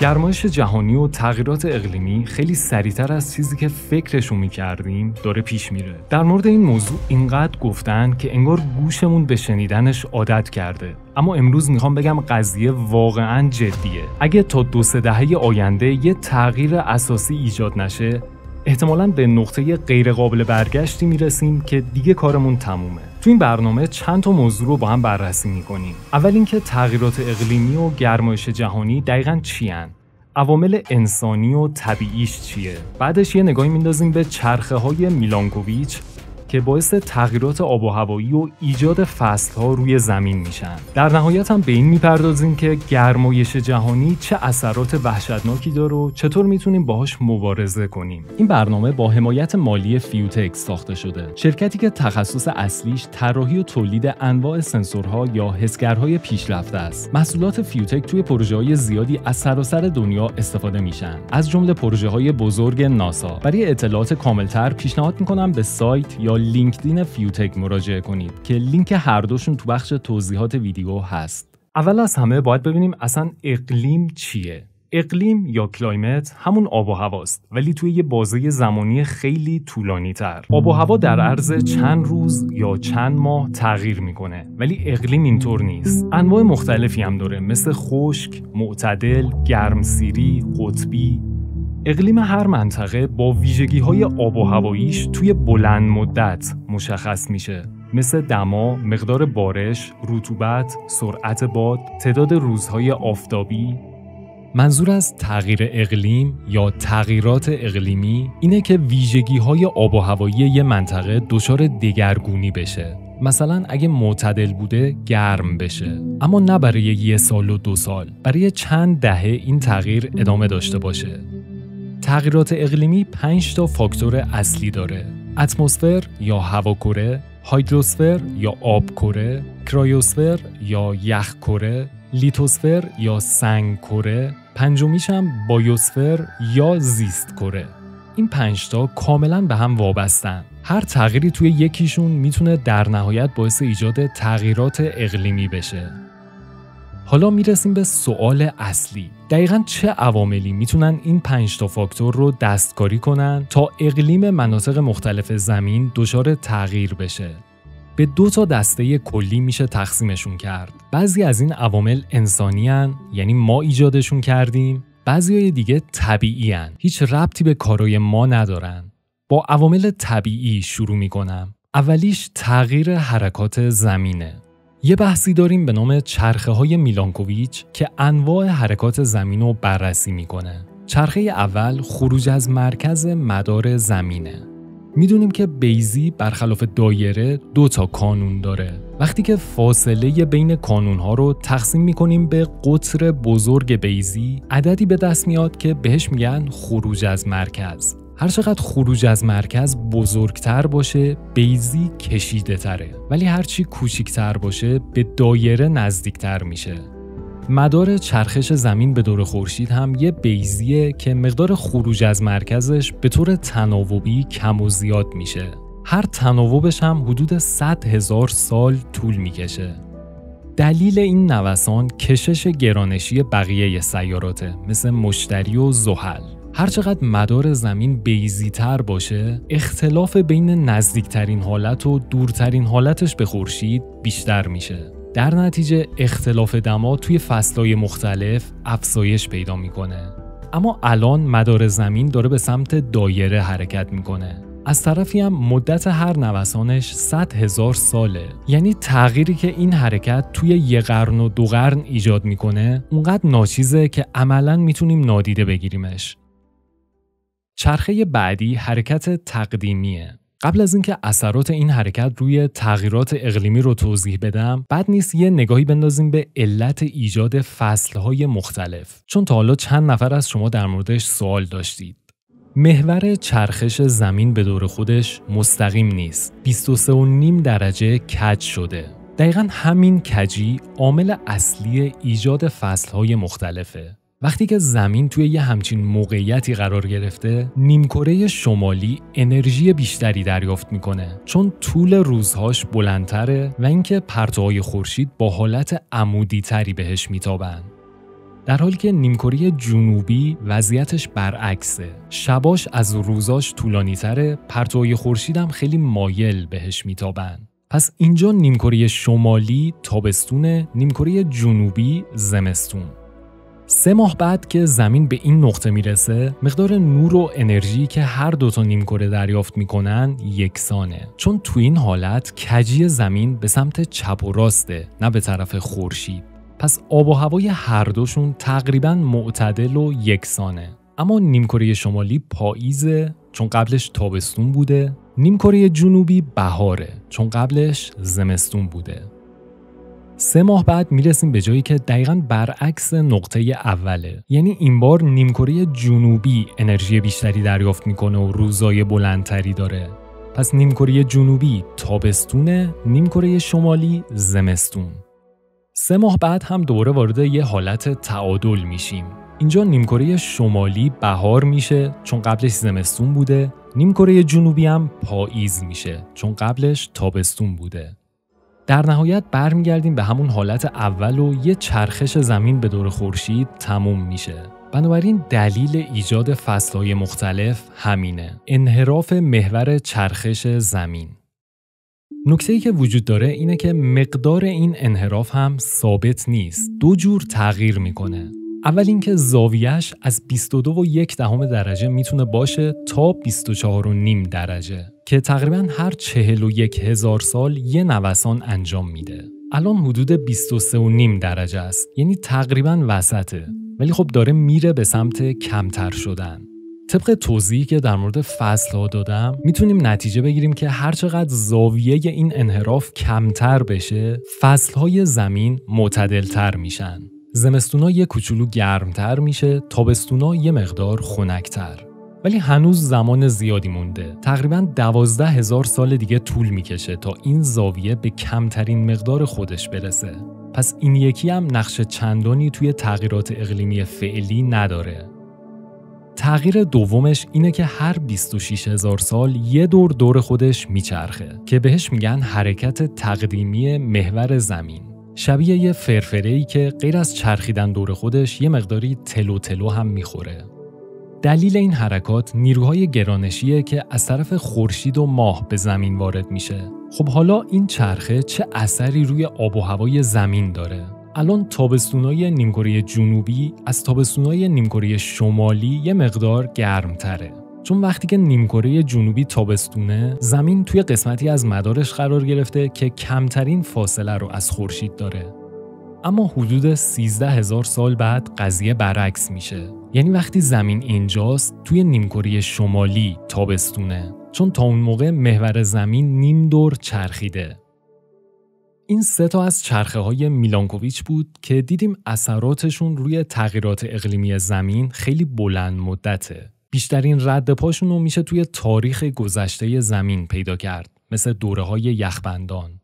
گرمایش جهانی و تغییرات اقلیمی خیلی سریعتر از چیزی که فکرشو می‌کردیم داره پیش میره. در مورد این موضوع اینقدر گفتن که انگار گوشمون به شنیدنش عادت کرده. اما امروز می‌خوام بگم قضیه واقعا جدیه. اگه تا دو سه دهه آینده یه تغییر اساسی ایجاد نشه احتمالا به نقطه غیرقابل برگشتی می‌رسیم که دیگه کارمون تمومه. تو این برنامه چند تا موضوع رو با هم بررسی می‌کنیم. اول اینکه تغییرات اقلیمی و گرمایش جهانی دقیقا چی عوامل انسانی و طبیعیش چیه؟ بعدش یه نگاهی میندازیم به چرخه های میلانکوویچ که باعث تغییرات آب و هوایی و ایجاد فصلها روی زمین میشن. در نهایت هم به این می‌پردازیم که گرمایش جهانی چه اثرات وحشتناکی داره و چطور می‌تونیم باهاش مبارزه کنیم. این برنامه با حمایت مالی فیوتک ساخته شده. شرکتی که تخصص اصلیش طراحی و تولید انواع سنسورها یا حسگرهای پیشرفته است. محصولات فیوتک توی پروژه های زیادی از سراسر دنیا استفاده میشن. از جمله پروژه های بزرگ ناسا. برای اطلاعات کاملتر پیشنهاد می‌کنم به سایت یا لینکدین فیوتک مراجعه کنید که لینک هر دوشون تو بخش توضیحات ویدیو هست. اول از همه باید ببینیم اصلا اقلیم چیه؟ اقلیم یا کلایمت همون آب و هواست ولی توی یه بازه زمانی خیلی طولانی تر آب و هوا در عرض چند روز یا چند ماه تغییر می‌کنه ولی اقلیم اینطور نیست انواع مختلفی هم داره مثل خشک، معتدل، گرمسیری، قطبی اقلیم هر منطقه با ویژگی های آب و هواییش توی بلند مدت مشخص میشه. مثل دما، مقدار بارش، رطوبت، سرعت باد، تعداد روزهای آفتابی. منظور از تغییر اقلیم یا تغییرات اقلیمی اینه که ویژگی های آب و هوایی یه منطقه دچار دگرگونی بشه. مثلا اگه معتدل بوده گرم بشه. اما نه برای یه سال و دو سال برای چند دهه این تغییر ادامه داشته باشه. تغییرات اقلیمی 5 تا فاکتور اصلی داره. اتمسفر یا هواکره، هایدروسفر یا آبکره، کرایوسفر یا یخکره، لیتوسفر یا سنگ کره، پنجمیش هم بایوسفر یا زیست کره. این پنج تا کاملا به هم وابستن. هر تغییری توی یکیشون می‌تونه در نهایت باعث ایجاد تغییرات اقلیمی بشه. حالا می‌رسیم به سوال اصلی. دقیقا چه عواملی می‌تونن این پنج تا فاکتور رو دستکاری کنن تا اقلیم مناطق مختلف زمین دچار تغییر بشه؟ به دو تا دسته کلی میشه تقسیمشون کرد. بعضی از این عوامل انسانی هن، یعنی ما ایجادشون کردیم. بعضی های دیگه طبیعی هن. هیچ ربطی به کارای ما ندارن. با عوامل طبیعی شروع می‌کنم. اولیش تغییر حرکات زمینه. یه بحثی داریم به نام چرخه های میلانکوویچ که انواع حرکات زمین رو بررسی می‌کنه. چرخه اول خروج از مرکز مدار زمینه. می‌دونیم که بیزی برخلاف دایره دو تا کانون داره. وقتی که فاصله بین کانون ها رو تقسیم می‌کنیم به قطر بزرگ بیزی عددی به دست میاد که بهش میگن خروج از مرکز. هر چقدر خروج از مرکز بزرگتر باشه بیزی کشیده تره ولی هرچی کوچیکتر باشه به دایره نزدیکتر میشه. مدار چرخش زمین به دور خورشید هم یه بیزیه که مقدار خروج از مرکزش به طور تناوبی کم و زیاد میشه. هر تناوبش هم حدود 100 هزار سال طول می‌کشه. دلیل این نوسان کشش گرانشی بقیه سیاراته مثل مشتری و زحل. هرچقدر مدار زمین بیزیتر باشه اختلاف بین نزدیکترین حالت و دورترین حالتش به خورشید بیشتر میشه. در نتیجه اختلاف دما توی فصلهای مختلف افزایش پیدا می‌کنه. اما الان مدار زمین داره به سمت دایره حرکت می‌کنه. از طرفی هم مدت هر نوسانش 100 هزار ساله. یعنی تغییری که این حرکت توی یه قرن و دو قرن ایجاد می‌کنه اونقدر ناچیزه که عملا می‌تونیم نادیده بگیریمش. چرخه بعدی حرکت تقدیمیه. قبل از اینکه اثرات این حرکت روی تغییرات اقلیمی رو توضیح بدم، بد نیست یه نگاهی بندازیم به علت ایجاد فصلهای مختلف. چون تا حالا چند نفر از شما در موردش سوال داشتید. محور چرخش زمین به دور خودش مستقیم نیست. 23.5 درجه کج شده. دقیقا همین کجی عامل اصلی ایجاد فصلهای مختلفه. وقتی که زمین توی یه همچین موقعیتی قرار گرفته نیمکره شمالی انرژی بیشتری دریافت می‌کنه. چون طول روزهاش بلندتره و اینکه پرتوهای خورشید با حالت عمودی تری بهش میتابن. در حالی که نیمکره جنوبی وضعیتش برعکسه. شباش از روزاش طولانی تره پرتوهای خورشید هم خیلی مایل بهش میتابن. پس اینجا نیمکره شمالی تابستونه نیمکره جنوبی زمستون. سه ماه بعد که زمین به این نقطه می‌رسه مقدار نور و انرژی که هر دوتا نیمکره دریافت می‌کنن یکسانه. چون تو این حالت کجی زمین به سمت چپ و راسته نه به طرف خورشید. پس آب و هوای هر دوشون تقریبا معتدل و یکسانه. اما نیمکره شمالی پاییزه چون قبلش تابستون بوده. نیمکره جنوبی بهاره چون قبلش زمستون بوده. سه ماه بعد می‌رسیم به جایی که دقیقا برعکس نقطه اوله. یعنی این بار نیمکره جنوبی انرژی بیشتری دریافت می‌کنه و روزای بلندتری داره. پس نیمکره جنوبی تابستونه نیمکره شمالی زمستون. سه ماه بعد هم دوباره وارد یه حالت تعادل میشیم. اینجا نیمکره شمالی بهار میشه چون قبلش زمستون بوده. نیمکره جنوبی هم پاییز میشه چون قبلش تابستون بوده. در نهایت برمیگردیم به همون حالت اول و یه چرخش زمین به دور خورشید تموم میشه. بنابراین دلیل ایجاد فصلهای مختلف همینه. انحراف محور چرخش زمین. نکته ای که وجود داره اینه که مقدار این انحراف هم ثابت نیست. دو جور تغییر می‌کنه. اول اینکه زاویهش از 22 و یک دهم درجه می‌تونه باشه تا 24 و نیم درجه که تقریبا هر 41 هزار سال یه نوسان انجام میده. الان حدود 23 و نیم درجه است یعنی تقریبا وسطه ولی خب داره میره به سمت کمتر شدن. طبق توضیحی که در مورد فصل ها دادم می‌تونیم نتیجه بگیریم که هرچقدر زاویه این انحراف کمتر بشه فصل های زمین معتدلتر میشن زمستونا یه کوچولو گرمتر میشه تابستونا یه مقدار خنکتر ولی هنوز زمان زیادی مونده. تقریبا دوازده هزار سال دیگه طول می‌کشه تا این زاویه به کمترین مقدار خودش برسه. پس این یکی هم نقش چندانی توی تغییرات اقلیمی فعلی نداره. تغییر دومش اینه که هر 26 هزار سال یه دور دور خودش میچرخه که بهش میگن حرکت تقدیمی محور زمین. شبیه یه فرفره ای که غیر از چرخیدن دور خودش یه مقداری تلو تلو هم می‌خوره. دلیل این حرکات نیروهای گرانشیه که از طرف خورشید و ماه به زمین وارد میشه. خب حالا این چرخه چه اثری روی آب و هوای زمین داره؟ الان تابستونای نیمکره جنوبی از تابستونای نیمکره شمالی یه مقدار گرمتره. چون وقتی که نیمکره جنوبی تابستونه زمین توی قسمتی از مدارش قرار گرفته که کمترین فاصله رو از خورشید داره اما حدود 13 هزار سال بعد قضیه برعکس میشه یعنی وقتی زمین اینجاست توی نیمکره شمالی تابستونه. چون تا اون موقع محور زمین نیم دور چرخیده. این سه تا از چرخه های میلانکوویچ بود که دیدیم اثراتشون روی تغییرات اقلیمی زمین خیلی بلند مدته. بیشترین رد پاشون رو میشه توی تاریخ گذشته زمین پیدا کرد مثل دوره های یخبندان.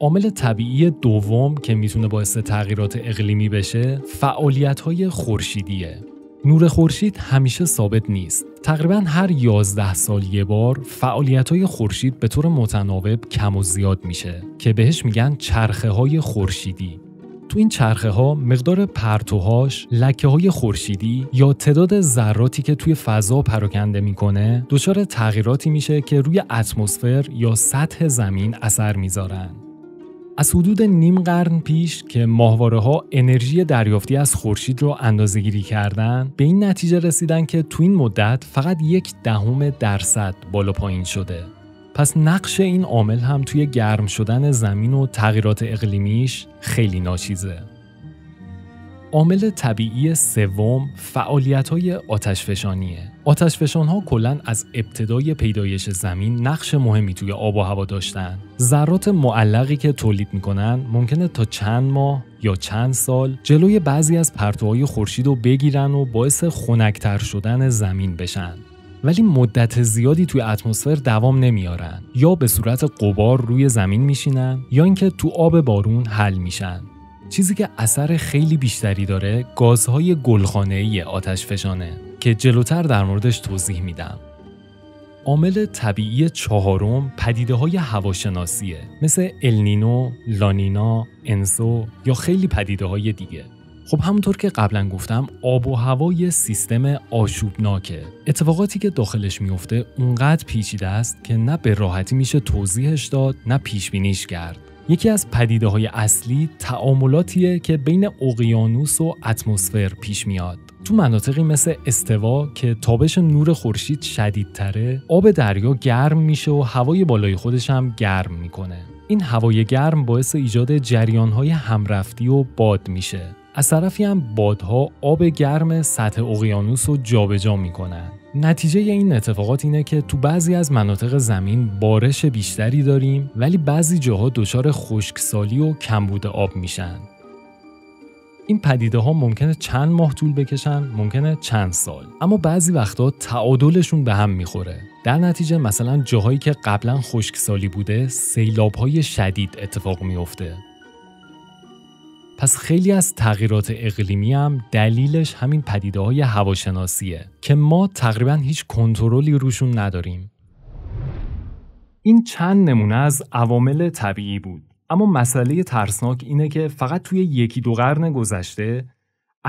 عامل طبیعی دوم که می‌تونه باعث تغییرات اقلیمی بشه فعالیت های خورشیدیه. نور خورشید همیشه ثابت نیست. تقریبا هر 11 سال یه بار فعالیت خورشید به طور متناوب کم و زیاد میشه که بهش میگن چرخه های خورشیدی. تو این چرخه ها مقدار پرتوهاش، لکه های خورشیدی یا تعداد ذراتی که توی فضا پراکنده می‌کنه دچار تغییراتی میشه که روی اتمسفر یا سطح زمین اثر می‌ذارن. از حدود نیم قرن پیش که ماهواره ها انرژی دریافتی از خورشید رو اندازه گیری کردن به این نتیجه رسیدن که تو این مدت فقط یک دهم درصد بالا پایین شده پس نقش این عامل هم توی گرم شدن زمین و تغییرات اقلیمیش خیلی ناچیزه. عامل طبیعی سوم فعالیت های آتشفشانیه. آتشفشان ها کلا از ابتدای پیدایش زمین نقش مهمی توی آب و هوا داشتن. ذرات معلقی که تولید می‌کنن ممکنه تا چند ماه یا چند سال جلوی بعضی از پرتوهای خورشید رو بگیرن و باعث خنکتر شدن زمین بشن. ولی مدت زیادی توی اتمسفر دوام نمیارن یا به صورت قبار روی زمین میشینن یا اینکه تو آب بارون حل میشن چیزی که اثر خیلی بیشتری داره گازهای گلخانه‌ای آتش فشانه که جلوتر در موردش توضیح میدم. عامل طبیعی چهارم پدیده های هواشناسیه مثل النینو، لانینا، انسو یا خیلی پدیده های دیگه. خب همونطور که قبلا گفتم آب و هوا یه سیستم آشوبناکه. اتفاقاتی که داخلش میفته اونقدر پیچیده است که نه به راحتی میشه توضیحش داد نه پیش بینیش کرد. یکی از پدیده های اصلی تعاملاتیه که بین اقیانوس و اتمسفر پیش میاد. تو مناطقی مثل استوا که تابش نور خورشید شدیدتره آب دریا گرم میشه و هوای بالای خودش هم گرم می‌کنه. این هوای گرم باعث ایجاد جریانهای همرفتی و باد میشه. از طرفی هم بادها آب گرم سطح اقیانوس رو جابجا می‌کنن. نتیجه این اتفاقات اینه که تو بعضی از مناطق زمین بارش بیشتری داریم ولی بعضی جاها دچار خشکسالی و کمبود آب میشن. این پدیده ها ممکنه چند ماه طول بکشن ممکنه چند سال. اما بعضی وقتا تعادلشون به هم می‌خوره. در نتیجه مثلا جاهایی که قبلا خشکسالی بوده سیلاب های شدید اتفاق میافته. پس خیلی از تغییرات اقلیمی هم دلیلش همین پدیده های هواشناسیه که ما تقریبا هیچ کنترلی روشون نداریم. این چند نمونه از عوامل طبیعی بود. اما مسئله ترسناک اینه که فقط توی یکی دو قرن گذشته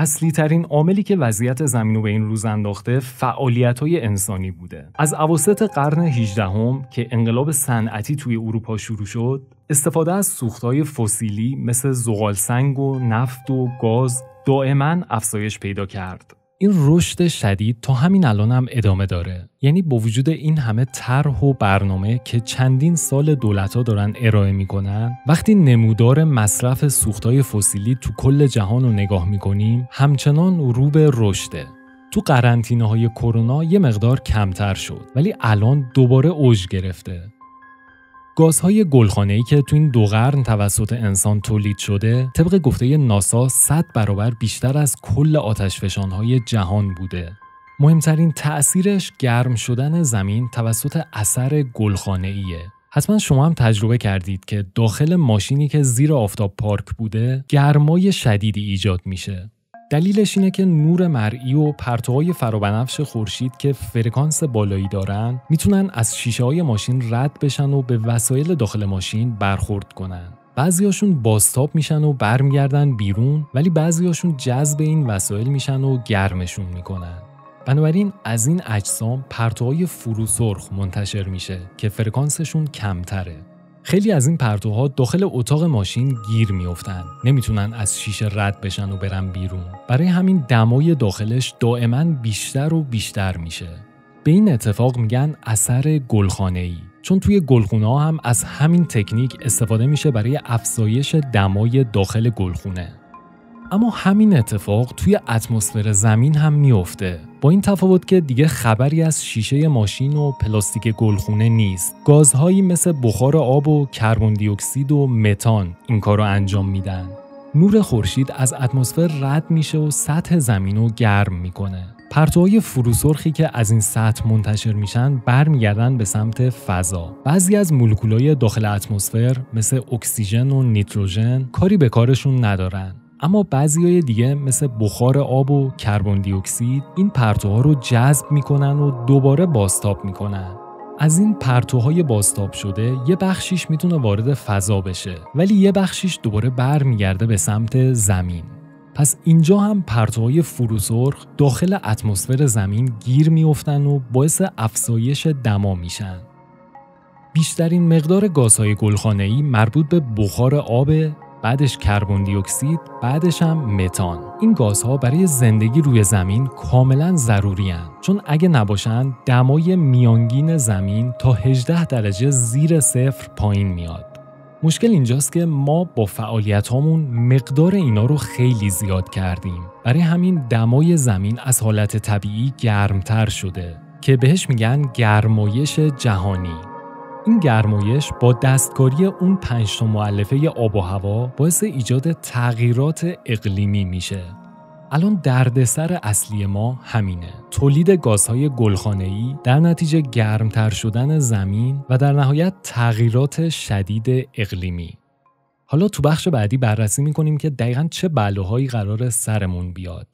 اصلی ترین عاملی که وضعیت زمین رو به این روز انداخته فعالیت های انسانی بوده. از عواسط قرن 18 هم که انقلاب صنعتی توی اروپا شروع شد، استفاده از سوختهای فسیلی مثل زغال سنگ و نفت و گاز دائما افزایش پیدا کرد. این رشد شدید تا همین الان هم ادامه داره. یعنی با وجود این همه طرح و برنامه که چندین سال دولت ها دارن ارائه می‌کنن وقتی نمودار مصرف سوختهای فسیلی تو کل جهان رو نگاه می‌کنیم همچنان رو به رشده. تو قرنطینه های کرونا یه مقدار کمتر شد ولی الان دوباره اوج گرفته. گازهای ای که تو این دو قرن توسط انسان تولید شده طبق گفته ناسا 100 برابر بیشتر از کل آتشفشانهای جهان بوده مهمترین تأثیرش گرم شدن زمین توسط اثر ایه. حتما شما هم تجربه کردید که داخل ماشینی که زیر آفتاب پارک بوده گرمای شدیدی ایجاد میشه دلیلش اینه که نور مرئی و پرتوهای فرابنفش خورشید که فرکانس بالایی دارن می‌تونن از شیشه های ماشین رد بشن و به وسایل داخل ماشین برخورد کنن. بعضیاشون باستاب میشن و برمیگردن بیرون ولی بعضیاشون جذب این وسایل میشن و گرمشون می‌کنن. بنابراین از این اجسام پرتوهای فروسرخ منتشر میشه که فرکانسشون کمتره. خیلی از این پرتوها داخل اتاق ماشین گیر میافتند نمی‌تونن از شیشه رد بشن و برن بیرون. برای همین دمای داخلش دائما بیشتر و بیشتر میشه. به این اتفاق میگن اثر گلخانه ای چون توی گلخونه ها هم از همین تکنیک استفاده میشه برای افزایش دمای داخل گلخونه. اما همین اتفاق توی اتمسفر زمین هم میافته. با این تفاوت که دیگه خبری از شیشه ماشین و پلاستیک گلخونه نیست. گازهایی مثل بخار آب و کربن دی اکسید و متان این کار رو انجام میدن. نور خورشید از اتمسفر رد میشه و سطح زمین رو گرم می‌کنه. پرتوهای فروسرخی که از این سطح منتشر میشن برمیگردن به سمت فضا. بعضی از مولکولهای داخل اتمسفر مثل اکسیژن و نیتروژن کاری به کارشون ندارن. اما بعضی های دیگه مثل بخار آب و کربن دی اکسید این پرتوها رو جذب می‌کنن و دوباره باستاب می‌کنن. از این پرتوهای باستاب شده یه بخشیش می‌تونه وارد فضا بشه ولی یه بخشیش دوباره برمیگرده به سمت زمین. پس اینجا هم پرتوهای فروسرخ داخل اتمسفر زمین گیر میافتن و باعث افزایش دما میشن. بیشترین مقدار گازهای گلخانه‌ای مربوط به بخار آب بعدش کربن دی اکسید بعدش هم متان. این گازها برای زندگی روی زمین کاملا ضروری هن. چون اگه نباشن دمای میانگین زمین تا 18 درجه زیر صفر پایین میاد. مشکل اینجاست که ما با فعالیت هامون مقدار اینا رو خیلی زیاد کردیم. برای همین دمای زمین از حالت طبیعی گرمتر شده که بهش میگن گرمایش جهانی. این گرمایش با دستکاری اون پنج تا معلفه آب و هوا باعث ایجاد تغییرات اقلیمی میشه. الان دردسر اصلی ما همینه. تولید گازهای گلخانه‌ای در نتیجه گرمتر شدن زمین و در نهایت تغییرات شدید اقلیمی. حالا تو بخش بعدی بررسی می‌کنیم که دقیقا چه بلاهایی قرار سرمون بیاد.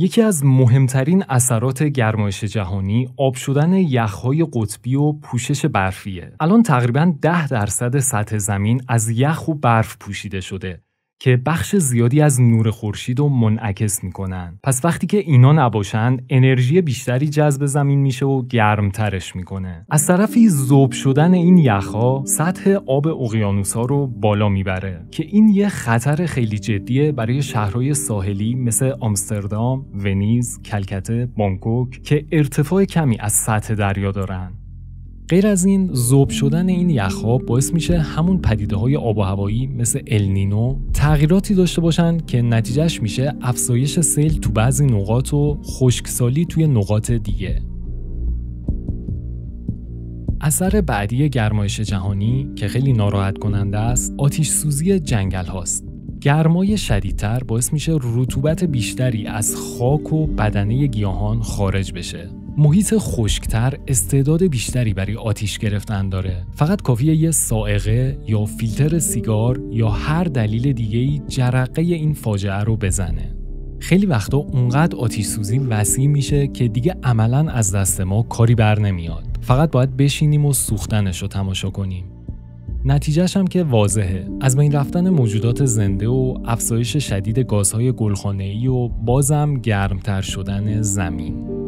یکی از مهمترین اثرات گرمایش جهانی آب شدن یخهای قطبی و پوشش برفیه. الان تقریبا 10 درصد سطح زمین از یخ و برف پوشیده شده که بخش زیادی از نور خورشید رو منعکس می‌کنن. پس وقتی که اینا نباشن انرژی بیشتری جذب زمین میشه و گرمترش می‌کنه. از طرفی ذوب شدن این یخها سطح آب اقیانوسها رو بالا می‌بره که این یه خطر خیلی جدیه برای شهرهای ساحلی مثل آمستردام، ونیز، کلکته، بانکوک که ارتفاع کمی از سطح دریا دارن. غیر از این ذوب شدن این یخها باعث میشه همون پدیده های آب و هوایی مثل النینو تغییراتی داشته باشن که نتیجهش میشه افزایش سیل تو بعضی نقاط و خشکسالی توی نقاط دیگه. اثر بعدی گرمایش جهانی که خیلی ناراحت کننده است آتیش سوزی جنگل هاست. گرمای شدیدتر باعث میشه رطوبت بیشتری از خاک و بدنه گیاهان خارج بشه. محیط خشکتر استعداد بیشتری برای آتیش گرفتن داره. فقط کافیه یه سائقه یا فیلتر سیگار یا هر دلیل دیگه‌ای جرقه این فاجعه رو بزنه. خیلی وقتا اونقدر آتیش سوزی وسیع میشه که دیگه عملا از دست ما کاری بر نمیاد. فقط باید بشینیم و سوختنش رو تماشا کنیم. نتیجهش هم که واضحه. از بین رفتن موجودات زنده و افزایش شدید گازهای گلخانه‌ای و بازم گرمتر شدن زمین.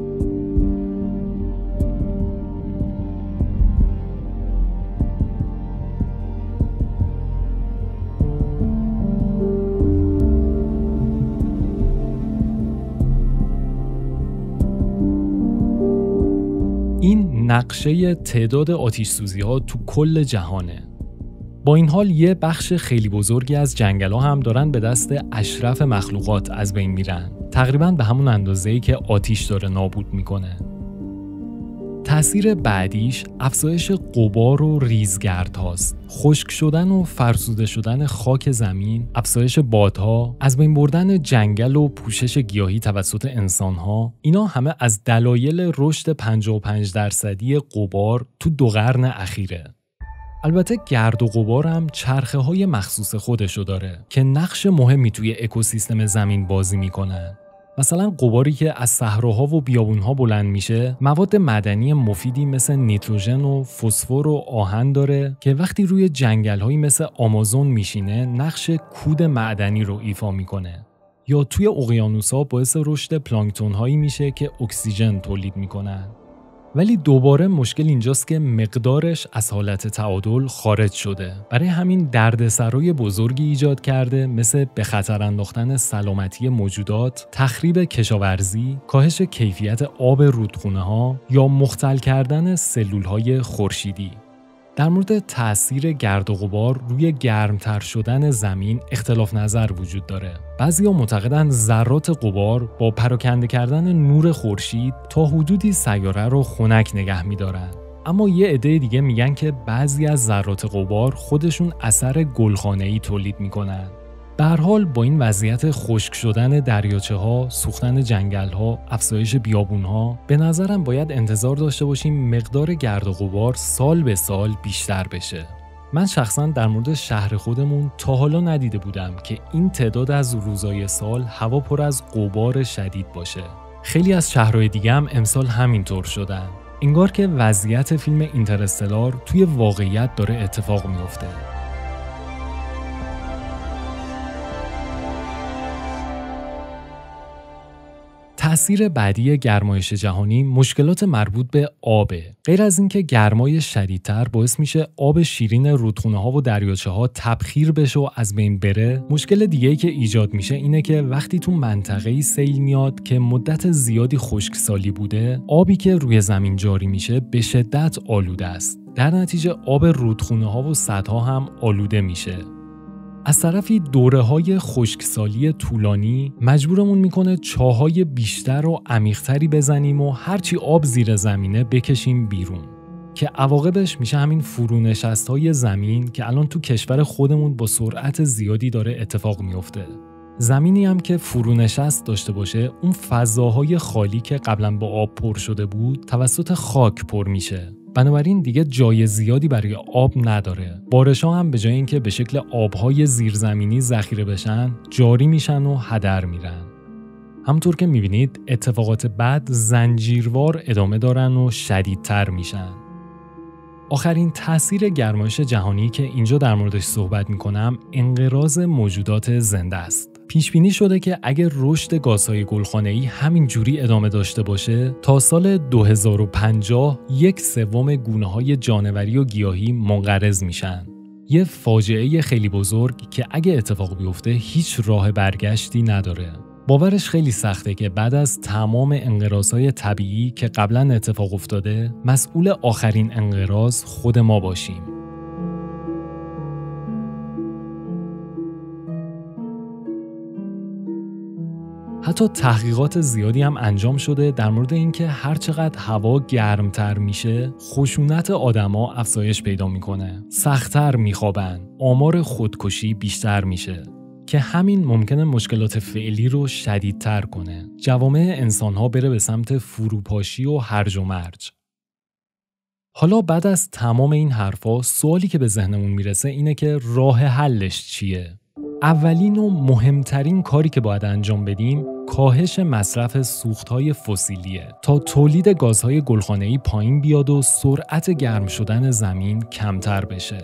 نقشه تعداد آتیش سوزی ها تو کل جهانه. با این حال یه بخش خیلی بزرگی از جنگل ها هم دارن به دست اشرف مخلوقات از بین میرن. تقریبا به همون اندازه ای که آتیش داره نابود می‌کنه. تاثیر بعدیش افزایش قبار و ریزگرد هاست. خشک شدن و فرسوده شدن خاک زمین، افزایش بادها، از بین بردن جنگل و پوشش گیاهی توسط انسانها، اینا همه از دلایل رشد 55 درصدی قبار تو دو قرن اخیره. البته گرد و غبار هم چرخه های مخصوص خودشو داره که نقش مهمی توی اکوسیستم زمین بازی می‌کنن. مثلا قباری که از صحراها و بیابونها بلند میشه مواد مدنی مفیدی مثل نیتروژن و فسفر و آهن داره که وقتی روی جنگلهایی مثل آمازون میشینه نقش کود معدنی رو ایفا می‌کنه. یا توی اقیانوسها باعث رشد پلانکتون هایی میشه که اکسیژن تولید می‌کنن. ولی دوباره مشکل اینجاست که مقدارش از حالت تعادل خارج شده. برای همین دردسرای بزرگی ایجاد کرده مثل به خطر انداختن سلامتی موجودات تخریب کشاورزی کاهش کیفیت آب رودخونه ها یا مختل کردن سلول های خورشیدی. در مورد تاثیر گرد و غبار روی گرمتر شدن زمین اختلاف نظر وجود داره. بعضیا معتقدند ذرات غبار با پراکنده کردن نور خورشید تا حدودی سیاره رو خنک نگه میدارن. اما یه عده دیگه میگن که بعضی از ذرات غبار خودشون اثر گلخانه‌ای تولید می‌کنن. به حال با این وضعیت خشک شدن دریاچه ها، سوختن جنگل ها، افزایش بیابون ها به نظرم باید انتظار داشته باشیم مقدار گرد و غبار سال به سال بیشتر بشه. من شخصا در مورد شهر خودمون تا حالا ندیده بودم که این تعداد از روزای سال هوا پر از غبار شدید باشه. خیلی از شهرهای دیگه هم امسال همینطور شدن. انگار که وضعیت فیلم اینترستلار توی واقعیت داره اتفاق میافته. تأثیر بعدی گرمایش جهانی مشکلات مربوط به آبه. غیر از اینکه گرمای شدیدتر باعث میشه آب شیرین رودخونه ها و دریاچه ها تبخیر بشه و از بین بره، مشکل دیگه ای که ایجاد میشه اینه که وقتی تو منطقه سیل میاد که مدت زیادی خشکسالی بوده، آبی که روی زمین جاری میشه به شدت آلوده است. در نتیجه آب رودخونه ها و سدها هم آلوده میشه از طرفی دوره های خشکسالی طولانی مجبورمون می‌کنه چاهای بیشتر و عمیقتری بزنیم و هرچی آب زیر زمینه بکشیم بیرون که عواقبش میشه همین فرونشست های زمین که الان تو کشور خودمون با سرعت زیادی داره اتفاق میفته زمینی هم که فرونشست داشته باشه اون فضاهای خالی که قبلا با آب پر شده بود توسط خاک پر میشه. بنابراین دیگه جای زیادی برای آب نداره. بارش ها هم به جای اینکه به شکل آبهای زیرزمینی ذخیره بشن، جاری میشن و هدر میرن. همطور که می‌بینید اتفاقات بعد زنجیروار ادامه دارن و شدیدتر میشن. آخرین تاثیر گرمایش جهانی که اینجا در موردش صحبت می‌کنم انقراض موجودات زنده است. پیش بینی شده که اگر رشد گازهای گلخانه‌ای همین جوری ادامه داشته باشه تا سال 2050 یک سوم گونه های جانوری و گیاهی منقرض میشن. یه فاجعه خیلی بزرگ که اگه اتفاق بیفته هیچ راه برگشتی نداره. باورش خیلی سخته که بعد از تمام انقراضهای طبیعی که قبلا اتفاق افتاده مسئول آخرین انقراض خود ما باشیم. حتی تحقیقات زیادی هم انجام شده در مورد اینکه هر چقدر هوا گرمتر میشه خشونت آدما افزایش پیدا می‌کنه سختتر میخوابن آمار خودکشی بیشتر میشه که همین ممکنه مشکلات فعلی رو شدیدتر کنه. جوامع انسانها بره به سمت فروپاشی و هرج و مرج. حالا بعد از تمام این حرفا سوالی که به ذهنمون می‌رسه اینه که راه حلش چیه؟ اولین و مهمترین کاری که باید انجام بدیم کاهش مصرف سوختهای فسیلیه. تا تولید گازهای گلخانه‌ای پایین بیاد و سرعت گرم شدن زمین کمتر بشه.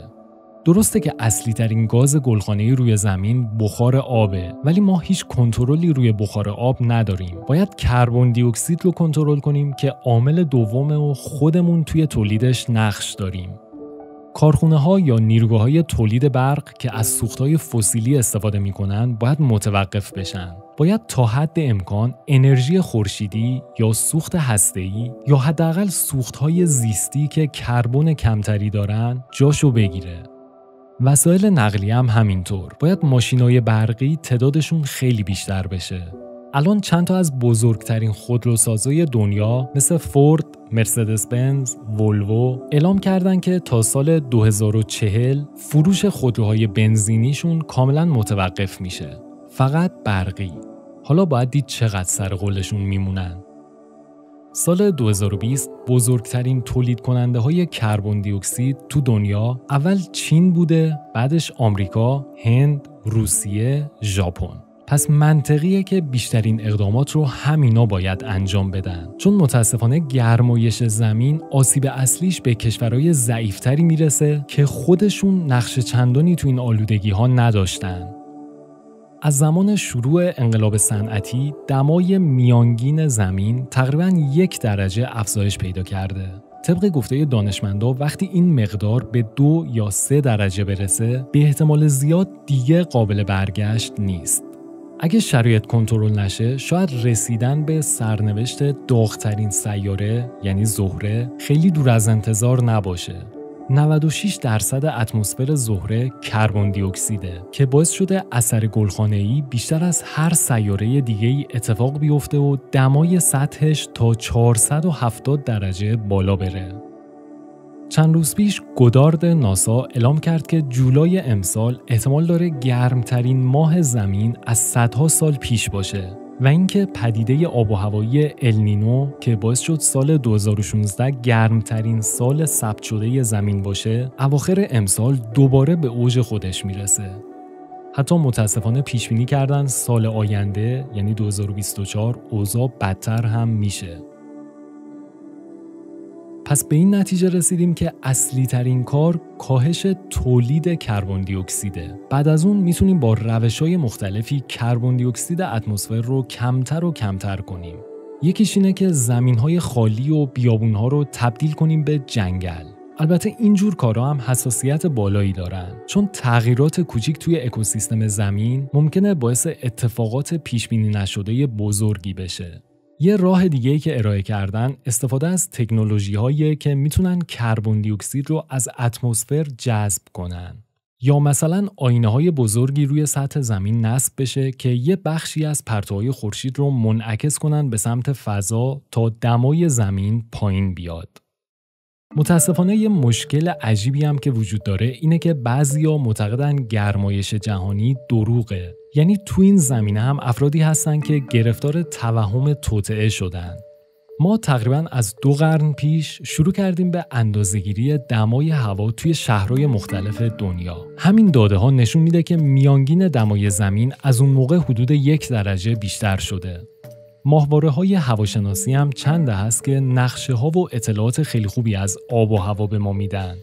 درسته که اصلی ترین گاز گلخانه‌ای روی زمین بخار آبه ولی ما هیچ کنترلی روی بخار آب نداریم. باید کربن دی اکسید رو کنترل کنیم که عامل دومه و خودمون توی تولیدش نقش داریم. کارخونه ها یا نیروگاه های تولید برق که از سوخت های فسیلی استفاده می‌کنن باید متوقف بشن. باید تا حد امکان انرژی خورشیدی یا سوخت هسته‌ای یا حداقل سوخت های زیستی که کربن کمتری دارن جاشو بگیره. وسایل نقلیه هم همینطور. باید ماشینای برقی تعدادشون خیلی بیشتر بشه. الان چند تا از بزرگترین خودروسازای دنیا مثل فورد، مرسدس بنز، ولوو اعلام کردن که تا سال 2040 فروش خودروهای بنزینیشون کاملا متوقف میشه. فقط برقی. حالا باید دید چقدر سر قولشون میمونن. سال 2020 بزرگترین تولید کننده های کربن دی اکسید تو دنیا اول چین بوده بعدش آمریکا، هند، روسیه، ژاپن. پس منطقیه که بیشترین اقدامات رو همینا باید انجام بدن چون متاسفانه گرمایش زمین آسیب اصلیش به کشورهای ضعیفتری می‌رسه که خودشون نقش چندانی تو این آلودگی ها نداشتن از زمان شروع انقلاب صنعتی دمای میانگین زمین تقریبا یک درجه افزایش پیدا کرده. طبق گفته دانشمندا وقتی این مقدار به دو یا سه درجه برسه به احتمال زیاد دیگه قابل برگشت نیست. اگه شرایط کنترل نشه شاید رسیدن به سرنوشت داغترین سیاره یعنی زهره خیلی دور از انتظار نباشه 96 درصد اتمسفر زهره کربن دی اکسیده که باعث شده اثر گلخانه‌ای بیشتر از هر سیاره دیگه ای اتفاق بیفته و دمای سطحش تا 470 درجه بالا بره. چند روز پیش گدارد ناسا اعلام کرد که جولای امسال احتمال داره گرمترین ماه زمین از صدها سال پیش باشه و اینکه پدیده آب و هوایی النینو که باعث شد سال 2016 گرمترین سال ثبت شده زمین باشه اواخر امسال دوباره به اوج خودش می‌رسه. حتی متاسفانه پیش بینی کردن سال آینده یعنی 2024 اوضاع بدتر هم میشه. پس به این نتیجه رسیدیم که اصلی ترین کار کاهش تولید کربن دی اکسیده. بعد از اون می‌تونیم با روش های مختلفی کربن دی اکسید اتمسفر رو کمتر و کمتر کنیم. یکیش اینه که زمین های خالی و بیابون ها رو تبدیل کنیم به جنگل. البته اینجور کارها هم حساسیت بالایی دارن چون تغییرات کوچیک توی اکوسیستم زمین ممکنه باعث اتفاقات پیش بینی نشده بزرگی بشه یه راه دیگه که ارائه کردن استفاده از تکنولوژی هایی که می‌تونن کربن دی اکسید رو از اتمسفر جذب کنن. یا مثلا آینه های بزرگی روی سطح زمین نصب بشه که یه بخشی از پرتوهای خورشید رو منعکس کنن به سمت فضا تا دمای زمین پایین بیاد. متاسفانه یه مشکل عجیبی هم که وجود داره اینه که بعضیا معتقدن گرمایش جهانی دروغه یعنی تو این زمینه هم افرادی هستن که گرفتار توهم توطعه شدن ما تقریبا از دو قرن پیش شروع کردیم به اندازهگیری دمای هوا توی شهرهای مختلف دنیا. همین داده ها نشون میده که میانگین دمای زمین از اون موقع حدود یک درجه بیشتر شده. ماهواره های هواشناسی هم چند هست که نقشه ها و اطلاعات خیلی خوبی از آب و هوا به ما میدن.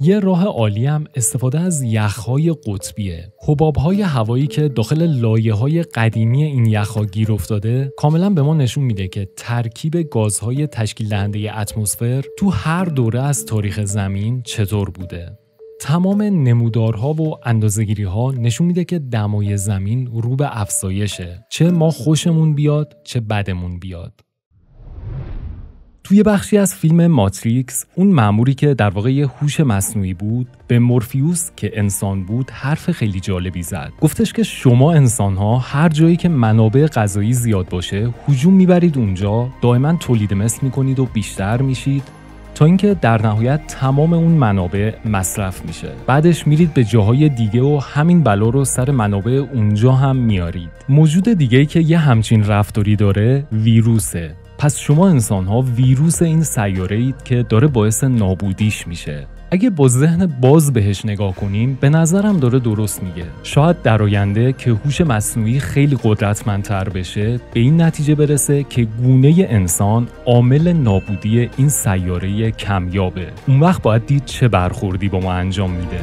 یه راه عالی هم استفاده از یخهای قطبیه. های هوایی که داخل لایه های قدیمی این یخها گیر افتاده کاملا به ما نشون میده که ترکیب گازهای تشکیل دهنده اتمسفر تو هر دوره از تاریخ زمین چطور بوده. تمام نمودارها و اندازگیری ها نشون میده که دمای زمین رو به افزایشه. چه ما خوشمون بیاد چه بدمون بیاد. توی بخشی از فیلم ماتریکس اون معموری که در واقع هوش مصنوعی بود به مورفیوس که انسان بود حرف خیلی جالبی زد. گفتش که شما انسان ها هر جایی که منابع غذایی زیاد باشه هجوم می‌برید اونجا دائما تولید مثل می‌کنید و بیشتر میشید. تا اینکه در نهایت تمام اون منابع مصرف میشه. بعدش میرید به جاهای دیگه و همین بلا رو سر منابع اونجا هم میارید. موجود دیگه که یه همچین رفتاری داره ویروسه. پس شما انسان ها ویروس این سیاره اید که داره باعث نابودیش میشه. اگه با ذهن باز بهش نگاه کنیم به نظرم داره درست میگه. شاید در آینده که هوش مصنوعی خیلی قدرتمندتر بشه به این نتیجه برسه که گونه انسان عامل نابودی این سیاره کمیابه. اون وقت باید دید چه برخوردی با ما انجام میده.